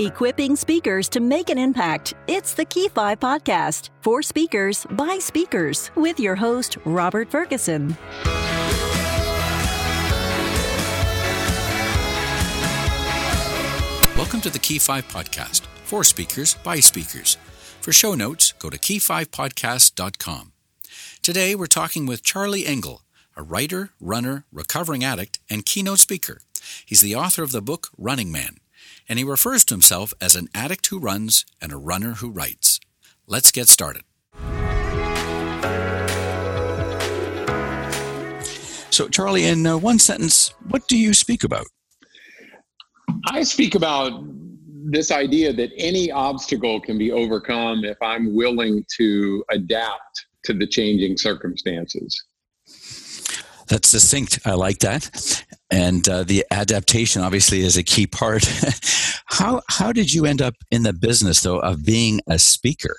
Equipping speakers to make an impact. It's the Key 5 podcast for speakers by speakers with your host, Robert Ferguson. Welcome to the Key 5 podcast for speakers by speakers. For show notes, go to key5podcast.com. Today we're talking with Charlie Engle, a writer, runner, recovering addict, and keynote speaker. He's the author of the book Running Man, and he refers to himself as an addict who runs and a runner who writes. Let's get started. So, Charlie, in uh, one sentence, what do you speak about? I speak about this idea that any obstacle can be overcome if I'm willing to adapt to the changing circumstances. That's succinct. I like that. And uh, the adaptation obviously is a key part. how how did you end up in the business though of being a speaker?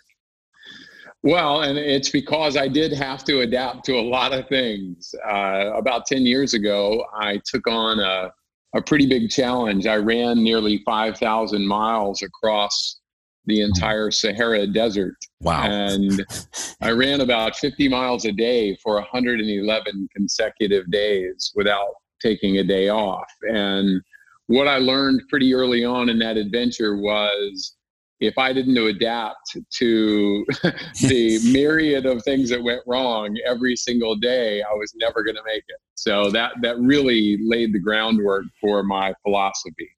Well, and it's because I did have to adapt to a lot of things. Uh, about ten years ago, I took on a a pretty big challenge. I ran nearly five thousand miles across the hmm. entire Sahara Desert. Wow. And I ran about 50 miles a day for 111 consecutive days without taking a day off. And what I learned pretty early on in that adventure was if I didn't adapt to the myriad of things that went wrong every single day, I was never going to make it. So that that really laid the groundwork for my philosophy.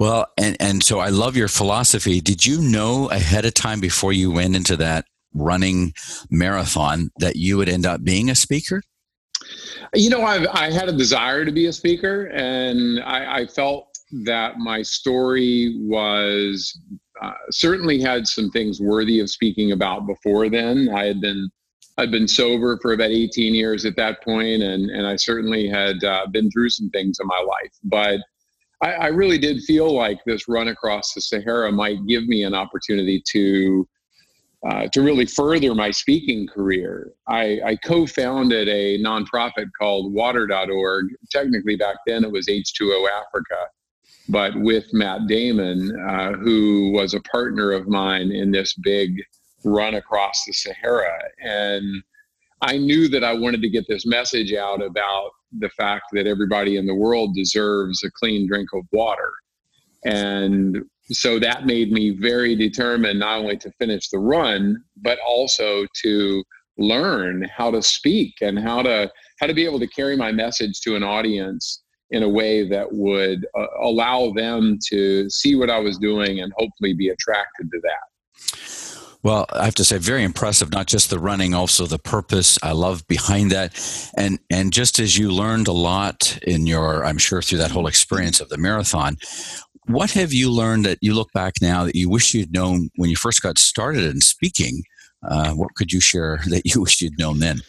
Well, and, and so I love your philosophy. Did you know ahead of time before you went into that running marathon that you would end up being a speaker? You know, I've, I had a desire to be a speaker, and I, I felt that my story was uh, certainly had some things worthy of speaking about before then. I had been I'd been sober for about 18 years at that point, and and I certainly had uh, been through some things in my life, but I, I, really did feel like this run across the Sahara might give me an opportunity to uh, to really further my speaking career. I, I, co-founded a nonprofit called Water.org. Technically, back then it was H2O Africa, but with Matt Damon, uh, who was a partner of mine in this big run across the Sahara, and I knew that I wanted to get this message out about the fact that everybody in the world deserves a clean drink of water. And so that made me very determined not only to finish the run, but also to learn how to speak and how to how to be able to carry my message to an audience in a way that would uh, allow them to see what I was doing and hopefully be attracted to that. Well, I have to say, very impressive. Not just the running, also the purpose. I love behind that, and and just as you learned a lot in your, I'm sure through that whole experience of the marathon. What have you learned that you look back now that you wish you'd known when you first got started in speaking? Uh, what could you share that you wish you'd known then?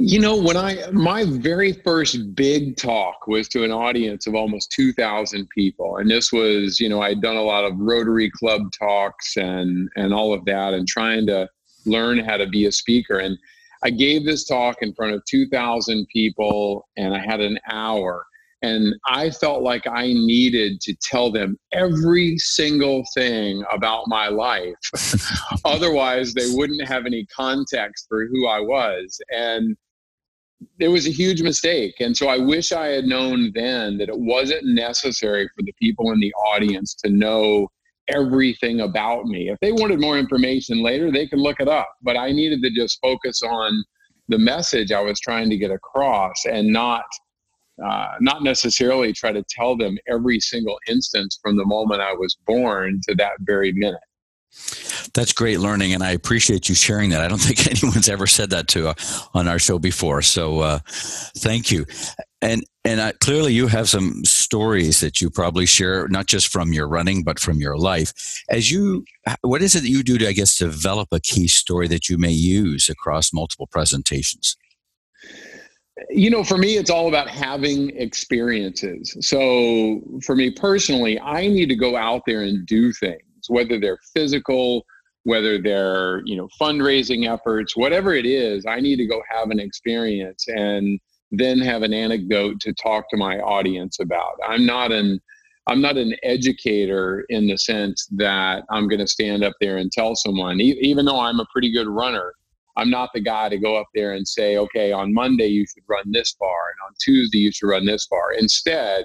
You know, when I my very first big talk was to an audience of almost 2,000 people, and this was, you know, I'd done a lot of Rotary Club talks and and all of that, and trying to learn how to be a speaker. And I gave this talk in front of 2,000 people, and I had an hour, and I felt like I needed to tell them every single thing about my life. Otherwise, they wouldn't have any context for who I was. And it was a huge mistake. And so I wish I had known then that it wasn't necessary for the people in the audience to know everything about me. If they wanted more information later, they could look it up. But I needed to just focus on the message I was trying to get across and not uh, not necessarily try to tell them every single instance from the moment I was born to that very minute. That's great learning, and I appreciate you sharing that. I don't think anyone's ever said that to uh, on our show before, so uh, thank you. And and uh, clearly, you have some stories that you probably share, not just from your running, but from your life. As you, what is it that you do to, I guess, develop a key story that you may use across multiple presentations? You know, for me, it's all about having experiences. So, for me personally, I need to go out there and do things whether they're physical, whether they're you know fundraising efforts, whatever it is. I need to go have an experience and then have an anecdote to talk to my audience about. I'm not an I'm not an educator in the sense that I'm going to stand up there and tell someone, e- even though I'm a pretty good runner, I'm not the guy to go up there and say, okay, on Monday you should run this far, and on Tuesday you should run this far. Instead,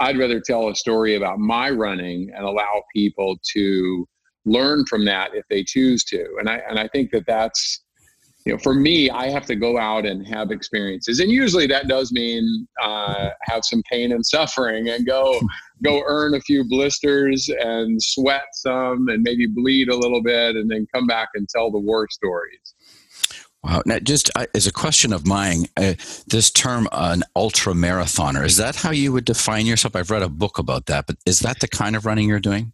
I'd rather tell a story about my running and allow people to learn from that if they choose to. And I and I think that that's you know, for me, I have to go out and have experiences, and usually that does mean uh, have some pain and suffering, and go go earn a few blisters and sweat some, and maybe bleed a little bit, and then come back and tell the war stories. Wow. Now, just uh, as a question of mine, uh, this term, uh, an ultra marathoner, is that how you would define yourself? I've read a book about that, but is that the kind of running you're doing?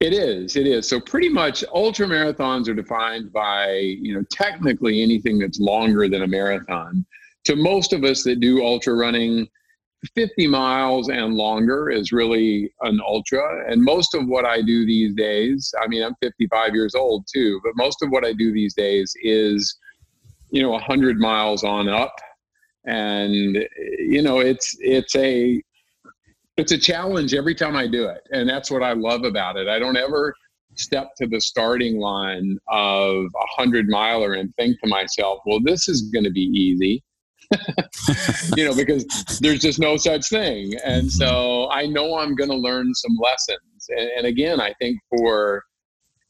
It is. It is. So pretty much ultra marathons are defined by, you know, technically anything that's longer than a marathon. To most of us that do ultra running, 50 miles and longer is really an ultra. And most of what I do these days, I mean, I'm 55 years old too, but most of what I do these days is, you know, 100 miles on up. And, you know, it's, it's a, it's a challenge every time I do it. And that's what I love about it. I don't ever step to the starting line of a hundred miler and think to myself, well, this is going to be easy. you know, because there's just no such thing. And mm-hmm. so I know I'm going to learn some lessons. And, and again, I think for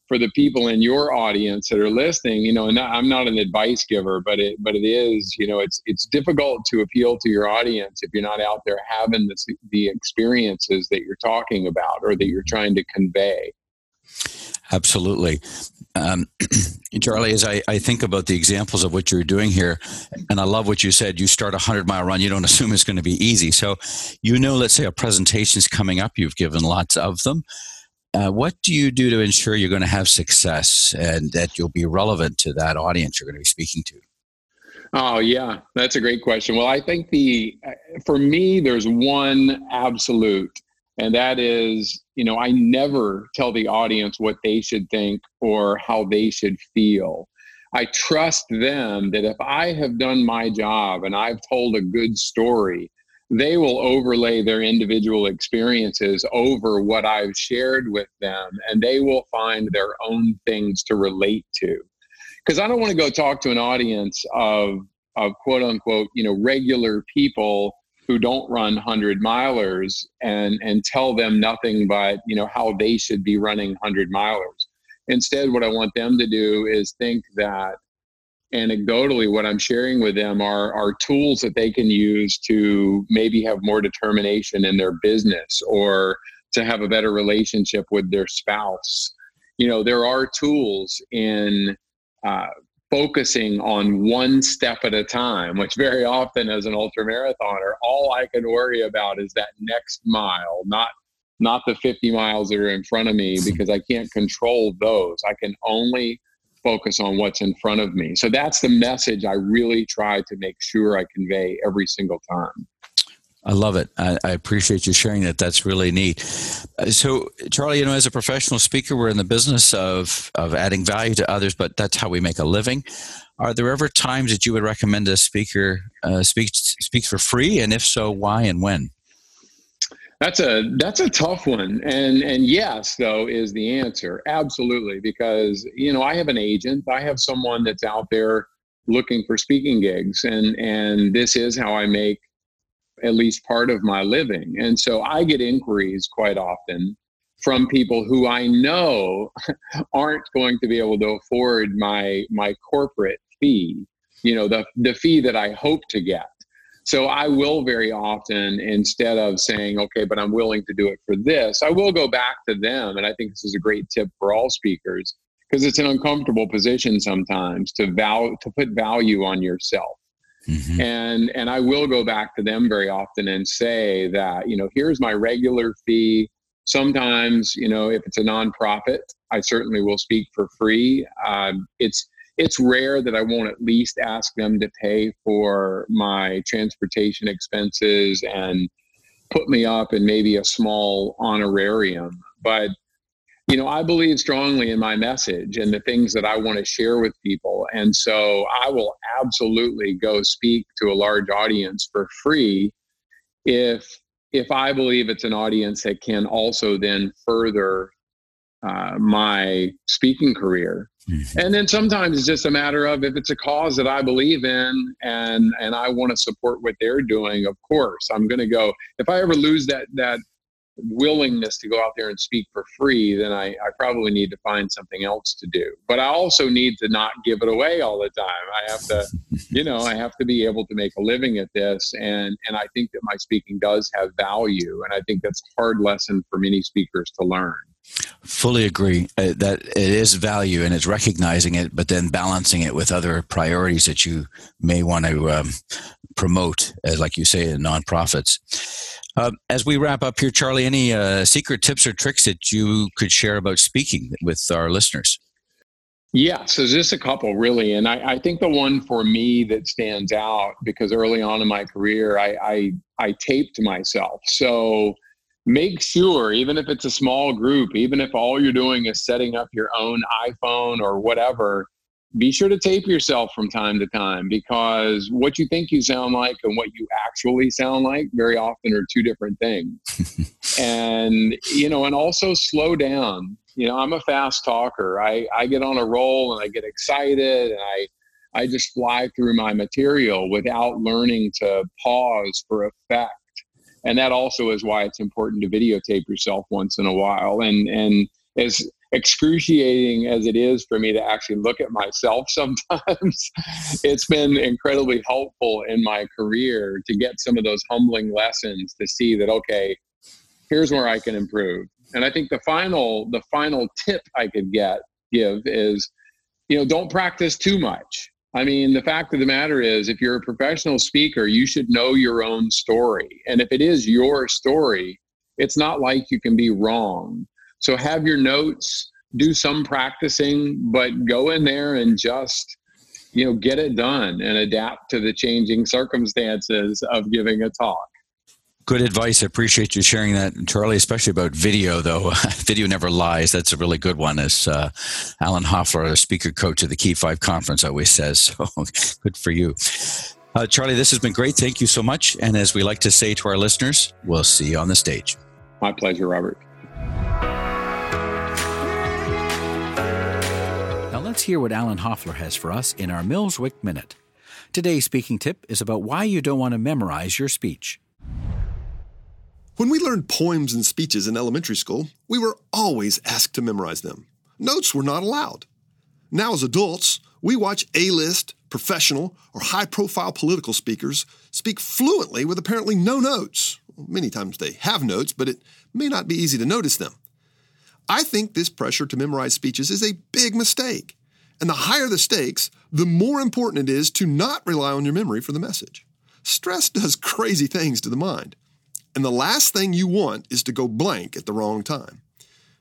for the people in your audience that are listening, you know, and I'm not an advice giver, but it but it is, you know, it's it's difficult to appeal to your audience if you're not out there having the the experiences that you're talking about or that you're trying to convey. Absolutely. Um, Charlie, as I, I think about the examples of what you're doing here, and I love what you said, you start a 100 mile run, you don't assume it's going to be easy. So, you know, let's say a presentation's coming up, you've given lots of them. Uh, what do you do to ensure you're going to have success and that you'll be relevant to that audience you're going to be speaking to? Oh yeah, that's a great question. Well, I think the for me there's one absolute and that is, you know, I never tell the audience what they should think or how they should feel. I trust them that if I have done my job and I've told a good story, they will overlay their individual experiences over what I've shared with them and they will find their own things to relate to. Because I don't want to go talk to an audience of, of quote unquote, you know, regular people who don't run 100 milers and, and tell them nothing but, you know, how they should be running 100 milers. Instead, what I want them to do is think that anecdotally what i'm sharing with them are are tools that they can use to maybe have more determination in their business or to have a better relationship with their spouse. You know there are tools in uh, focusing on one step at a time which very often as an ultra marathoner all i can worry about is that next mile not not the 50 miles that are in front of me because i can't control those. I can only focus on what's in front of me. So that's the message I really try to make sure I convey every single time. I love it. I, I, appreciate you sharing that. That's really neat. Uh, so, Charlie, you know, as a professional speaker, we're in the business of of adding value to others, but that's how we make a living. Are there ever times that you would recommend a speaker uh, speak speaks for free, and if so, why and when? That's a that's a tough one, and and yes, though is the answer. Absolutely, because you know I have an agent, I have someone that's out there looking for speaking gigs, and and this is how I make at least part of my living, and so I get inquiries quite often from people who I know aren't going to be able to afford my my corporate fee, you know the the fee that I hope to get so I will very often, instead of saying, okay, but I'm willing to do it for this, I will go back to them. And I think this is a great tip for all speakers because it's an uncomfortable position sometimes to val- to put value on yourself. Mm-hmm. And and I will go back to them very often and say that, you know, here's my regular fee. Sometimes, you know, if it's a nonprofit, I certainly will speak for free. Um, it's it's rare that I won't at least ask them to pay for my transportation expenses and put me up in maybe a small honorarium. But, you know, I believe strongly in my message and the things that I want to share with people. And so I will absolutely go speak to a large audience for free if if I believe it's an audience that can also then further uh, my speaking career. Mm-hmm. And then sometimes it's just a matter of if it's a cause that I believe in and and I want to support what they're doing, of course, I'm going to go. If I ever lose that that willingness to go out there and speak for free, then I, I probably need to find something else to do. But I also need to not give it away all the time. I have to, you know, I have to be able to make a living at this. And, and I think that my speaking does have value. And I think that's a hard lesson for many speakers to learn. Fully agree uh, that it is value and it's recognizing it, but then balancing it with other priorities that you may want to um, promote, as like you say, in nonprofits. Uh, as we wrap up here, Charlie, any uh, secret tips or tricks that you could share about speaking with our listeners? Yeah, so just a couple really, and I, I, think the one for me that stands out because early on in my career, I, I I taped myself. So make sure, even if it's a small group, even if all you're doing is setting up your own iPhone or whatever, be sure to tape yourself from time to time because what you think you sound like and what you actually sound like very often are two different things. and, you know, and also slow down. You know, I'm a fast talker. I, I get on a roll and I get excited and I, I just fly through my material without learning to pause for effect. And that also is why it's important to videotape yourself once in a while. And, and as, excruciating as it is for me to actually look at myself sometimes, it's been incredibly helpful in my career to get some of those humbling lessons to see that, okay, here's where I can improve. And I think the final, the final tip I could get, give is, you know, don't practice too much. I mean, the fact of the matter is, if you're a professional speaker, you should know your own story. And if it is your story, it's not like you can be wrong. So have your notes, do some practicing, but go in there and just you know get it done and adapt to the changing circumstances of giving a talk. Good advice. I appreciate you sharing that, Charlie, especially about video, though. video never lies. That's a really good one, as uh, Alan Hoffler, a speaker coach at the Key Five Conference, always says. So good for you. Uh, Charlie, this has been great. Thank you so much. And as we like to say to our listeners, we'll see you on the stage. My pleasure, Robert. Now let's hear what Alan Hoffler has for us in our Millswick Minute. Today's speaking tip is about why you don't want to memorize your speech. When we learned poems and speeches in elementary school, we were always asked to memorize them. Notes were not allowed. Now, as adults, we watch A list, professional, or high profile political speakers speak fluently with apparently no notes. Many times they have notes, but it may not be easy to notice them. I think this pressure to memorize speeches is a big mistake. And the higher the stakes, the more important it is to not rely on your memory for the message. Stress does crazy things to the mind. And the last thing you want is to go blank at the wrong time.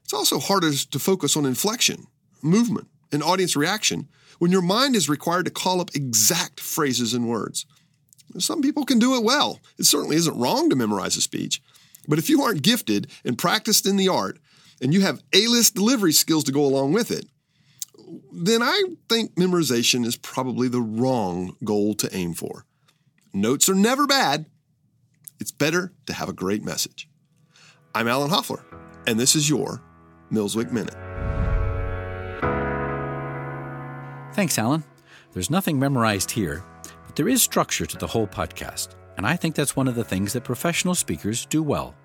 It's also harder to focus on inflection, movement, and audience reaction when your mind is required to call up exact phrases and words. Some people can do it well. It certainly isn't wrong to memorize a speech. But if you aren't gifted and practiced in the art, and you have A list delivery skills to go along with it, then I think memorization is probably the wrong goal to aim for. Notes are never bad. It's better to have a great message. I'm Alan Hoffler, and this is your Millswick Minute. Thanks, Alan. There's nothing memorized here, but there is structure to the whole podcast, and I think that's one of the things that professional speakers do well.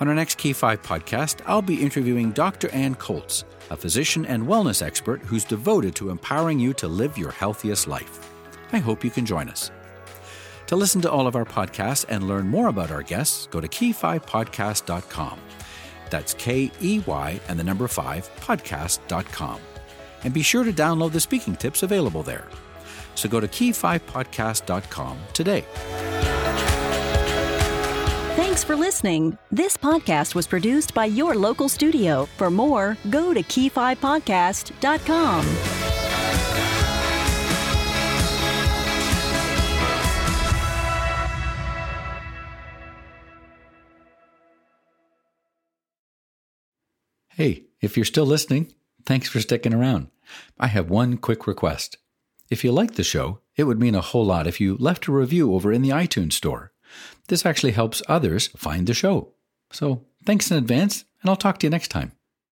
On our next Key 5 podcast, I'll be interviewing Dr. Ann Colts, a physician and wellness expert who's devoted to empowering you to live your healthiest life. I hope you can join us. To listen to all of our podcasts and learn more about our guests, go to key5podcast.com. That's K E Y and the number 5 podcast.com. And be sure to download the speaking tips available there. So go to key5podcast.com today. Thanks for listening. This podcast was produced by your local studio. For more, go to key5podcast.com. Hey, if you're still listening, thanks for sticking around. I have one quick request. If you like the show, it would mean a whole lot if you left a review over in the iTunes store. This actually helps others find the show. So thanks in advance, and I'll talk to you next time.